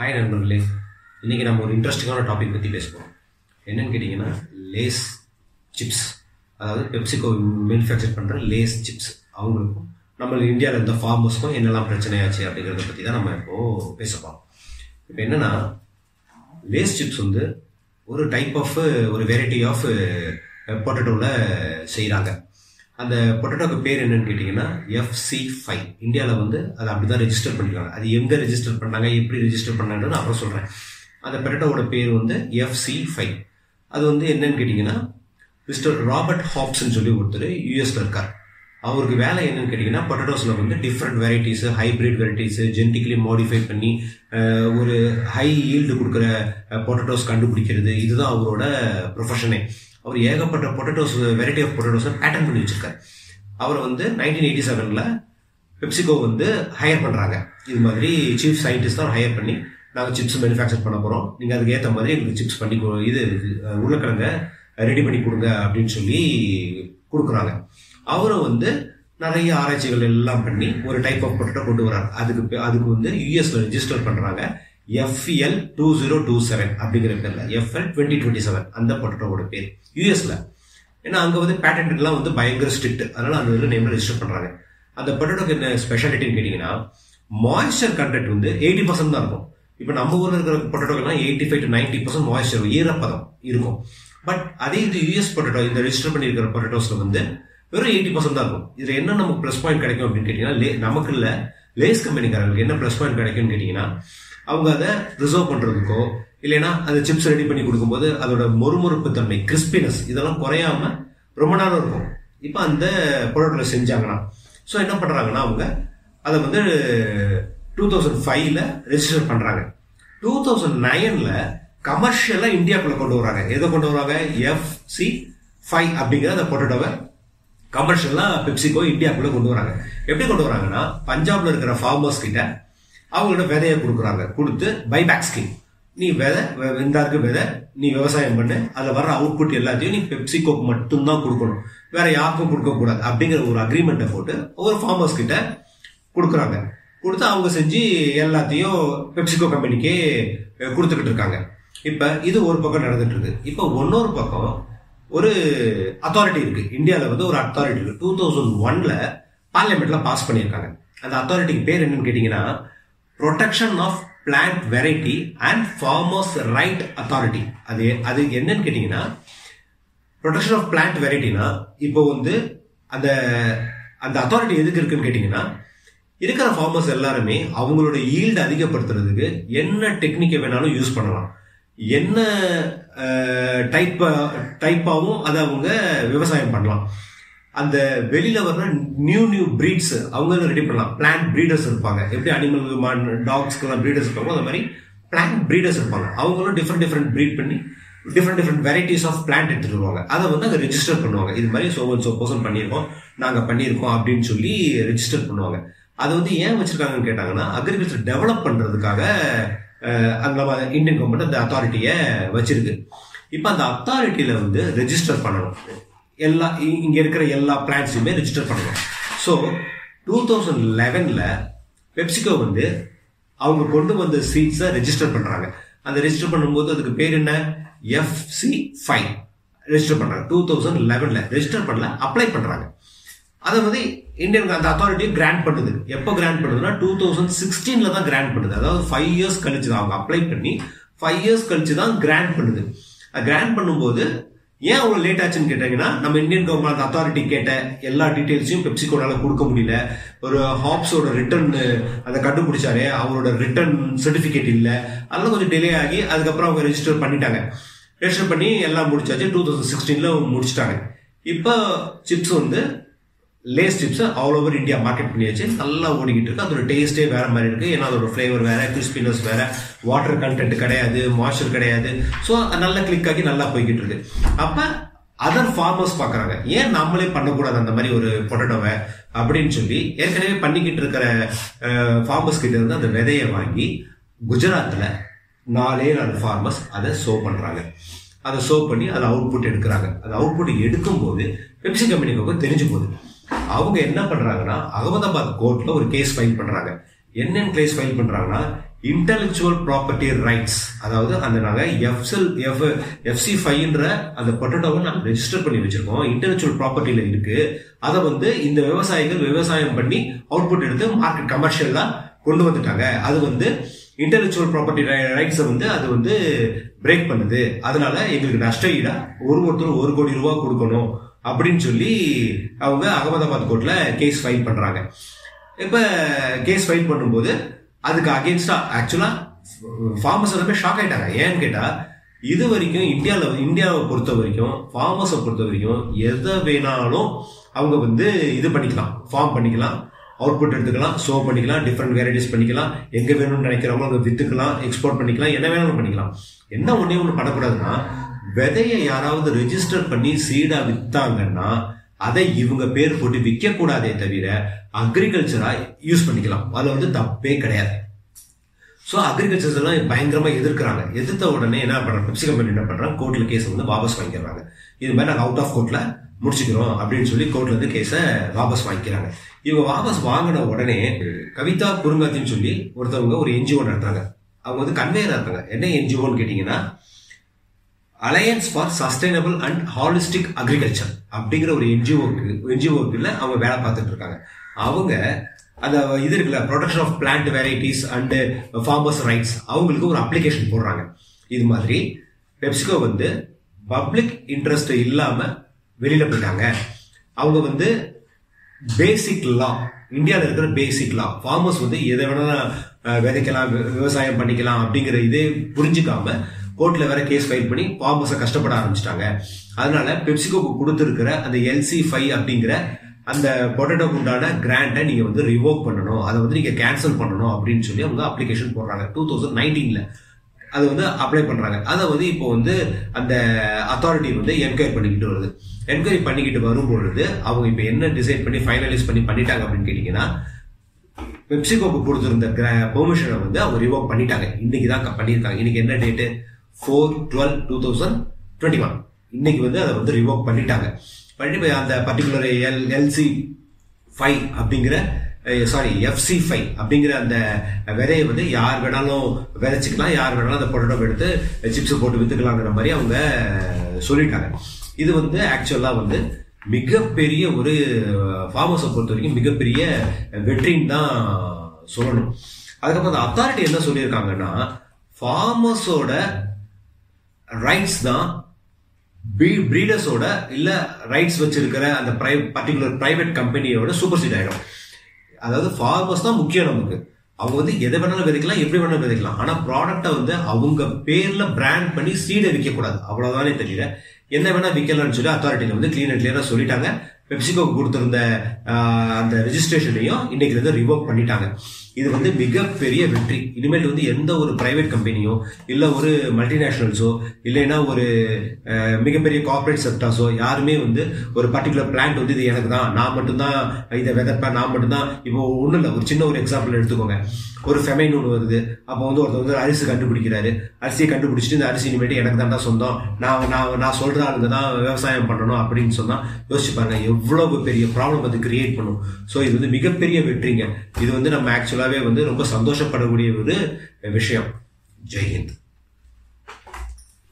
Hi நண்பர்களே. இன்றைக்கி நம்ம ஒரு இன்ட்ரெஸ்டிங்கான டாபிக் பற்றி பேசுவோம் என்னன்னு கேட்டிங்கன்னா லேஸ் சிப்ஸ். அதாவது பெப்சிகோ மேனுஃபேக்சர் பண்ணுற லேஸ் சிப்ஸ். அவங்களுக்கும் நம்ம இந்தியாவில் இருந்த ஃபார்மர்ஸ்க்கும் என்னெல்லாம் பிரச்சனையாச்சு அப்படிங்கிறத பற்றி தான் நம்ம இப்போது பேசப்போம் இப்போ என்னென்னா லேஸ் சிப்ஸ் வந்து ஒரு டைப் ஆஃப் ஒரு வெரைட்டி ஆஃப் பொட்டேட்டோவில் செய்கிறாங்க அந்த பொட்டேட்டோக்கு பேர் என்னன்னு கேட்டிங்கன்னா எஃப்சி ஃபைவ் இந்தியாவில் வந்து அதை அப்படி தான் ரெஜிஸ்டர் பண்ணிக்கலாம் அது எங்கே ரெஜிஸ்டர் பண்ணாங்க எப்படி ரெஜிஸ்டர் பண்ணாங்கன்னு அப்புறம் சொல்கிறேன் அந்த பொட்டேட்டோவோட பேர் வந்து எஃப்சி ஃபைவ் அது வந்து என்னன்னு கேட்டிங்கன்னா மிஸ்டர் ராபர்ட் ஹாப்ஸ்ன்னு சொல்லி ஒருத்தர் யூஎஸ்ல இருக்கார். அவருக்கு வேலை என்னன்னு கேட்டிங்கன்னா பொட்டேட்டோஸில் வந்து different varieties hybrid varieties genetically modify பண்ணி ஒரு ஹை ஈல்டு கொடுக்குற பொட்டேட்டோஸ் கண்டுபிடிக்கிறது இதுதான் அவரோட ப்ரொஃபஷனே அவர் ஏகப்பட்ட பொட்டேட்டோஸ் வெரைட்டி ஆஃப் பொட்டேட்டோஸை பேட்டர்ன் பண்ணி வச்சிருக்காரு. அவரை வந்து நைன்டீன் எயிட்டி செவனில் பெப்சிகோ வந்து ஹையர் பண்ணுறாங்க இது மாதிரி சீஃப் சயின்டிஸ்ட் தான் ஹையர் பண்ணி நாங்கள் சிப்ஸ் மேனுஃபேக்சர் பண்ண போகிறோம் நீங்கள் அதுக்கு ஏற்ற மாதிரி எங்களுக்கு சிப்ஸ் பண்ணி கொ- இது உருளைக்கிழங்க ரெடி பண்ணி கொடுங்க அப்படின்னு சொல்லி கொடுக்குறாங்க. அவரும் வந்து நிறைய ஆராய்ச்சிகள் எல்லாம் பண்ணி ஒரு டைப் ஆஃப் பொட்டேட்டோ கொண்டு வராங்க அதுக்கு அதுக்கு வந்து யூஎஸ்ல ரெஜிஸ்டர் பண்ணுறாங்க FL two zero two seven அப்படிங்கிற பேர்ல. எஃப்எல் டுவெண்ட்டி டுவெண்ட்டி செவன் அந்த பொட்டேட்டோவோட பேர். யூஎஸ்ல ஏன்னா அங்க வந்து பேட்டன்ட்லாம் வந்து பயங்கர ஸ்ட்ரிக்ட் அதனால அந்த இதில் நேம்ல ரெஜிஸ்டர் பண்றாங்க. அந்த பொட்டேட்டோக்கு என்ன ஸ்பெஷாலிட்டின்னு கேட்டீங்கன்னா மாய்ஸ்டர் கண்டென்ட் வந்து எயிட்டி பர்சன்ட் தான் இருக்கும். இப்போ நம்ம ஊர்ல இருக்கிற பொட்டேட்டோக்கெல்லாம் eighty five to ninety percent moisture ஈரப்பதம் இருக்கும். பட் அதே இது யூஎஸ் பொட்டேட்டோ இந்த ரெஜிஸ்டர் பண்ணியிருக்கிற பொட்டேட்டோஸ்ல வந்து வெறும் எயிட்டி பர்சன்ட் தான் இருக்கும். இதுல என்ன நமக்கு ப்ளஸ் பாயிண்ட் கிடைக்கும் அப்படின்னு கேட்டீங்கன்னா லே நமக்கு இல்லை லேஸ் கம்பெனிக்காரங்களுக்கு என்ன ப்ளஸ் பாயிண்ட் கிடைக்கும்னு கேட்டீங்கன்னா அவங்க அதை ரிசர்வ் பண்ணுறதுக்கோ இல்லைன்னா அந்த சிப்ஸ் ரெடி பண்ணி கொடுக்கும்போது அதோட மொறுமொறுப்பு தன்மை கிறிஸ்பினஸ் இதெல்லாம் குறையாம ரொம்ப நேரம் இருக்கும். இப்போ அந்த பொருட்களை செஞ்சாங்கன்னா ஸோ என்ன பண்ணுறாங்கன்னா அவங்க அதை வந்து டூ தௌசண்ட் ஃபைவ்ல ரெஜிஸ்டர் பண்ணுறாங்க டூ தௌசண்ட் நைனில் கமர்ஷியலாக இந்தியாக்குள்ள கொண்டு வராங்க. எதை கொண்டு வராங்க? எஃப் சி ஃபைவ் அப்படிங்கிற அந்த பொட்டேட்டோவை கமர்ஷியலாக பெப்சிகோ இந்தியாக்குள்ளே கொண்டு வராங்க. எப்படி கொண்டு வராங்கன்னா பஞ்சாப்ல இருக்கிற ஃபார்மர்ஸ் கிட்ட அவங்களோட விதையை கொடுக்குறாங்க. கொடுத்து பைபேக் ஸ்கீம் நீ விதை வெ- விதை நீ விவசாயம் பண்ணு. அதில் வர்ற அவுட்புட் எல்லாத்தையும் நீ பெப்சிகோக்கு மட்டும்தான் கொடுக்கணும். வேற யாருக்கும் கொடுக்கக்கூடாது அப்படிங்கிற ஒரு அக்ரிமெண்ட்டை போட்டு ஒரு ஃபார்மர்ஸ் கிட்ட கொடுக்குறாங்க. கொடுத்து அவங்க செஞ்சு எல்லாத்தையும் பெப்சிகோ கம்பெனிக்கே கொடுத்துக்கிட்டு இருக்காங்க. இப்போ இது ஒரு பக்கம் நடந்துட்டு இருக்கு இப்போ இன்னொரு பக்கம் ஒரு அத்தாரிட்டி இருக்கு. இந்தியாவில் வந்து ஒரு அத்தாரிட்டி இருக்கு. டூ தௌசண்ட் ஒன்ல பார்லிமெண்ட்ல பாஸ் பண்ணியிருக்காங்க. அந்த அத்தாரிட்டிக்கு பேர் என்னன்னு கேட்டிங்கன்னா protection of plant variety and farmers right authority அது அது என்னன்னு கேட்டீங்கன்னா ப்ரொடெக்ஷன் ஆஃப் பிளான்ட் வெரைட்டினா இப்போ வந்து அந்த அந்த அத்தாரிட்டி எதுக்கு இருக்குன்னு கேட்டிங்கன்னா இருக்கிற ஃபார்மர்ஸ் எல்லாருமே அவங்களோட ஈல்டு அதிகப்படுத்துறதுக்கு என்ன டெக்னிக்கை வேணாலும் யூஸ் பண்ணலாம். என்ன டைப் டைப்பாகவும் அதை அவங்க விவசாயம் பண்ணலாம். அந்த வெளியில வர்ற நியூ நியூ பிரீட்ஸ் அவங்க ரெடி பண்ணலாம்? பிளான்ட் பிரீடர்ஸ் இருப்பாங்க. எப்படி அனிமல் டாக்ஸ்க்கெல்லாம் பிரீடர்ஸ் இருப்பாங்க அந்த மாதிரி பிளான்ட் பிரீடர்ஸ் இருப்பாங்க. அவங்களும் டிஃப்ரெண்ட் டிஃப்ரெண்ட் பிரீட் பண்ணி different different varieties of plant எடுத்துட்டு வருவாங்க. அதை வந்து அதை ரெஜிஸ்டர் பண்ணுவாங்க. இது மாதிரி சோவன் சோ பர்சன் பண்ணியிருக்கோம் நாங்கள் பண்ணியிருக்கோம் அப்படின்னு சொல்லி ரெஜிஸ்டர் பண்ணுவாங்க. அதை வந்து ஏன் வச்சிருக்காங்கன்னு கேட்டாங்கன்னா அக்ரிகல்ச்சர் டெவலப் பண்ணுறதுக்காக அங்கே அந்த இந்தியன் கவர்மெண்ட் அந்த அத்தாரிட்டியை வச்சிருக்கு. இப்போ அந்த அத்தாரிட்டியில் வந்து ரெஜிஸ்டர் பண்ணணும். எல்லா இ- இருக்கிற எல்லா பிளான்ஸுமே ரிஜிஸ்டர் பண்ணுவோம். ஸோ டூ தௌசண்ட் லெவனில் பெப்சிகோ வந்து அவங்க கொண்டு வந்த சீட்ஸை ரெஜிஸ்டர் பண்ணுறாங்க அந்த ரெஜிஸ்டர் பண்ணும்போது அதுக்கு பேர் என்ன? எஃப்சி ஃபைவ் ரெஜிஸ்டர் பண்ணுறாங்க டூ தௌசண்ட் லெவனில் ரெஜிஸ்டர் பண்ணல அப்ளை பண்ணுறாங்க அதை வந்து இந்தியன் அந்த அத்தாரிட்டியும் கிராண்ட் பண்ணுது. எப்போ கிராண்ட் பண்ணுதுன்னா டூ தௌசண்ட் சிக்ஸ்டீனில் தான் கிராண்ட் பண்ணுது. அதாவது ஃபைவ் இயர்ஸ் கழிச்சு தான் அவங்க அப்ளை பண்ணி ஃபைவ் இயர்ஸ் கழிச்சு தான் கிராண்ட் பண்ணுது கிராண்ட் பண்ணும்போது ஏன் அவ்வளோ லேட் ஆச்சுன்னு கேட்டீங்கன்னா நம்ம இந்தியன் கவர்மெண்ட் அத்தாரிட்டி கேட்ட எல்லா டீட்டெயில்ஸையும் பெப்சிகோனால கொடுக்க முடியல. ஒரு ஹாப்ஸோட ரிட்டர்ன் அதை கண்டுபிடிச்சாரு அவரோட ரிட்டர்ன் சர்டிஃபிகேட் இல்லை. அதெல்லாம் கொஞ்சம் டிலே ஆகி அதுக்கப்புறம் அவங்க ரெஜிஸ்டர் பண்ணிட்டாங்க. ரெஜிஸ்டர் பண்ணி எல்லாம் முடிச்சாச்சு. டூ தௌசண்ட் சிக்ஸ்டீனில் முடிச்சிட்டாங்க. இப்போ சிப்ஸ் வந்து லேஸ் சிப்ஸை ஆல் ஓவர் இந்தியா மார்க்கெட் பண்ணியாச்சு. நல்லா ஓடிக்கிட்டு இருக்கு. அதோட டேஸ்ட்டே வேற மாதிரி இருக்கு. ஏன்னா அதோட ஃப்ளேவர் வேற கிறிஸ்பினஸ் வேற. வாட்டர் கண்டென்ட் கிடையாது மாய்ச்சர் கிடையாது. ஸோ நல்லா கிளிக் ஆகி நல்லா போய்கிட்டு இருக்கு. அப்போ அதர் ஃபார்மர்ஸ் பார்க்குறாங்க ஏன் நம்மளே பண்ணக்கூடாது அந்த மாதிரி ஒரு பொட்டடோவை அப்படின்னு சொல்லி ஏற்கனவே பண்ணிக்கிட்டு இருக்கிற ஃபார்மர்ஸ் கிட்ட இருந்து அந்த விதையை வாங்கி குஜராத்தில் நாலே நாலு ஃபார்மர்ஸ் அதை சோ பண்ணுறாங்க அதை சோ பண்ணி அதை அவுட்புட் எடுக்கிறாங்க. அது அவுட்புட் எடுக்கும்போது பெப்சி கம்பெனிக்கு தெரிஞ்சு போகுது அவங்க என்ன பண்றாங்கன்னா அகமதாபாத் கோர்ட்ல ஒரு கேஸ் ஃபைல் பண்றாங்க. என்னென்ன கேஸ் ஃபைல் பண்றாங்கன்னா இன்டலெக்சுவல் ப்ராப்பர்ட்டி ரைட்ஸ் அதாவது அந்த நாங்கள் எஃப்எல் எஃப் எஃப்சி ஃபைன்ற அந்த பொட்டோட்டோவை நாங்கள் ரெஜிஸ்டர் பண்ணி வச்சிருக்கோம். இன்டலெக்சுவல் ப்ராப்பர்ட்டியில் இருக்கு. அதை வந்து இந்த விவசாயிகள் விவசாயம் பண்ணி அவுட்புட் எடுத்து மார்க்கெட் கமர்ஷியலாக கொண்டு வந்துட்டாங்க. அது வந்து இன்டலெக்சுவல் ப்ராப்பர்ட்டி ரைட்ஸை வந்து அது வந்து பிரேக் பண்ணுது. அதனால எங்களுக்கு நஷ்ட ஈடா ஒரு ஒருத்தர் ஒரு கோடி ரூபா கொடுக்கணும். அப்படின்னு சொல்லி அவங்க அகமதாபாத் கோர்ட்ல கேஸ் ஃபைல் பண்றாங்க. இப்ப கேஸ் ஃபைல் பண்ணும்போது அதுக்கு அகேன்ஸ்டா ஆக்சுவலா ஃபார்மர்ஸ் எல்லாமே ஷாக் ஆயிட்டாங்க. ஏன்னு கேட்டா இது வரைக்கும் இந்தியாவில் இந்தியாவை பொறுத்த வரைக்கும் ஃபார்மர்ஸை பொறுத்த வரைக்கும் எதை வேணாலும் அவங்க வந்து இது பண்ணிக்கலாம். ஃபார்ம் பண்ணிக்கலாம் அவுட்புட் எடுத்துக்கலாம் ஷோ பண்ணிக்கலாம் டிஃப்ரெண்ட் வெரைட்டிஸ் பண்ணிக்கலாம் எங்கே வேணும்னு நினைக்கிறவங்க அவங்க வித்துக்கலாம் எக்ஸ்போர்ட் பண்ணிக்கலாம் என்ன வேணாலும் பண்ணிக்கலாம். என்ன ஒன்றே ஒன்று பண்ணக்கூடாதுன்னா விதையை யாராவது ரெஜிஸ்டர் பண்ணி சீடா வித்தாங்கன்னா அதை இவங்க பேர் போட்டு விற்க கூடாதே தவிர அக்ரிகல்ச்சரா யூஸ் பண்ணிக்கலாம். அதுல வந்து தப்பே கிடையாது. ஸோ அக்ரிகல்ச்சர்ஸ் எல்லாம் பயங்கரமா எதிர்க்கிறாங்க. எதிர்த்த உடனே என்ன பண்றாங்க? பெப்சி கம்பெனி என்ன பண்றாங்க? கோர்ட்ல கேஸ் வந்து வாபஸ் வாங்கிக்கிறாங்க இது மாதிரி நாங்கள் அவுட் ஆஃப் கோர்ட்ல முடிச்சுக்கிறோம் அப்படின்னு சொல்லி கோர்ட்ல இருந்து கேஸை வாபஸ் வாங்கிக்கிறாங்க. இவங்க வாபஸ் வாங்கின உடனே கவிதா குறுங்காத்தின்னு சொல்லி ஒருத்தவங்க ஒரு என்ஜிஓ நடத்துறாங்க. அவங்க வந்து கன்வேயரா இருக்காங்க. என்ன என்ஜிஓன்னு கேட்டீங்கன்னா alliance for sustainable and holistic agriculture அப்படிங்கிற ஒரு என்ஜிஓக்கு என்ஜிஓக்குள்ள அவங்க வேலை பார்த்துட்டு இருக்காங்க. அவங்க அந்த இது இருக்குல்ல production of plant varieties and farmers rights அவங்களுக்கு ஒரு அப்ளிகேஷன் போடுறாங்க. இது மாதிரி பெப்சிகோ வந்து பப்ளிக் இன்ட்ரெஸ்ட் இல்லாமல் வெளியில் போயிட்டாங்க. அவங்க வந்து பேசிக் லா இந்தியாவில் இருக்கிற பேசிக் லா ஃபார்மர்ஸ் வந்து எதை வேணாலும் விதைக்கலாம் விவசாயம் பண்ணிக்கலாம் அப்படிங்கிற இதே புரிஞ்சுக்காம கோர்ட்ல வேற கேஸ் ஃபைல் பண்ணி ஃபார்மர்ஸை கஷ்டப்பட ஆரம்பிச்சிட்டாங்க. அதனால பெப்சிகோக்கு கொடுத்துருக்கிற அந்த எல்சி ஃபைவ் அப்படிங்கிற அந்த பொட்டேட்டோக்கு உண்டான கிராண்டை நீங்க வந்து ரிவோக் பண்ணணும். அதை வந்து நீங்க கேன்சல் பண்ணணும் அப்படின்னு சொல்லி அவங்க அப்ளிகேஷன் போடுறாங்க. டூ தௌசண்ட் நைன்டீன்ல அது வந்து அப்ளை பண்றாங்க. அதை வந்து இப்போ வந்து அந்த அத்தாரிட்டி வந்து என்கொயரி பண்ணிக்கிட்டு வருது. என்கொயரி பண்ணிக்கிட்டு வரும்பொழுது அவங்க இப்போ என்ன டிசைட் பண்ணி ஃபைனலைஸ் பண்ணி பண்ணிட்டாங்க அப்படின்னு கேட்டீங்கன்னா பெப்சிகோக்கு கொடுத்துருந்த பெர்மிஷனை வந்து அவங்க ரிவோக் பண்ணிட்டாங்க. இன்னைக்கு தான் பண்ணியிருக்காங்க. இன்னைக்கு என்ன date four twelve two thousand twenty one இன்னைக்கு வந்து அதை வந்து ரிவோக் பண்ணிட்டாங்க. பண்ணிட்டு அந்த பர்டிகுலர் எல் எல்சி ஃபைவ் அப்படிங்கிற சாரி எஃப்சி ஃபைவ் அப்படிங்கிற அந்த விதையை வந்து யார் வேணாலும் விதைச்சிக்கலாம் யார் வேணாலும் அந்த பொட்டோ எடுத்து சிப்ஸ் போட்டு விற்றுக்கலாங்கிற மாதிரி அவங்க சொல்லிட்டாங்க இது வந்து ஆக்சுவலாக வந்து மிகப்பெரிய ஒரு ஃபார்மர்ஸை பொறுத்த வரைக்கும் மிகப்பெரிய வெற்றின்னு தான் சொல்லணும். அதுக்கப்புறம் அந்த அத்தாரிட்டி என்ன சொல்லியிருக்காங்கன்னா ஃபார்மர்ஸோட ரைட்ஸ் தான் பிரீடர்ஸோட இல்லை ரைட்ஸ் வச்சிருக்கிற அந்த ப்ரை பர்டிகுலர் ப்ரைவேட் கம்பெனியோட சூப்பர் சீட் ஆகிடும் அதாவது ஃபார்மர்ஸ் தான் முக்கியம் நமக்கு. அவங்க வந்து எதை வேணாலும் விதைக்கலாம் எப்படி வேணாலும் விதைக்கலாம். ஆனால் ப்ராடக்டை வந்து அவங்க பேரில் பிராண்ட் பண்ணி சீடை விற்கக்கூடாது. அவ்வளோதானே தெரியல என்ன வேணால் விற்கலாம்னு சொல்லி அத்தாரிட்டியில் வந்து கிளீன் அண்ட் கிளியரா சொல்லிட்டாங்க. பெப்சிகோ கொடுத்துருந்த அந்த ரெஜிஸ்ட்ரேஷனையும் இன்னைக்கு வந்து ரிவோக் பண்ணிட்டாங்க. இது வந்து மிகப்பெரிய வெற்றி. இனிமேல் வந்து எந்த ஒரு பிரைவேட் கம்பெனியோ இல்லை ஒரு மல்டிநேஷனல்ஸோ இல்லைன்னா ஒரு மிகப்பெரிய கார்பரேட் செக்டர்ஸோ யாருமே வந்து ஒரு பர்டிகுலர் பிளான்ட் வந்து இது எனக்கு தான். நான் மட்டும்தான் இதை விதப்பேன் நான் மட்டும்தான் இப்போ ஒன்றும் இல்லை. ஒரு சின்ன ஒரு எக்ஸாம்பிள் எடுத்துக்கோங்க. ஒரு ஃபெமைன் ஒன்று வருது. அப்போ வந்து ஒருத்தர் வந்து அரிசி கண்டுபிடிக்கிறாரு. அரிசியை கண்டுபிடிச்சிட்டு இந்த அரிசி இனிமேட்டு எனக்கு தான்டா சொந்தம். நான் நான் நான் சொல்ற ஆளுங்க தான் விவசாயம் பண்ணணும் அப்படின்னு சொன்னால் யோசிச்சு பாருங்க. எவ்வளவு பெரிய ப்ராப்ளம் அது கிரியேட் பண்ணும். ஸோ இது வந்து மிகப்பெரிய வெற்றிங்க. இது வந்து நம்ம ஆக்சுவலாக ஆக்சுவலாவே வந்து ரொம்ப சந்தோஷப்படக்கூடிய ஒரு விஷயம் ஜெய்ஹிந்த்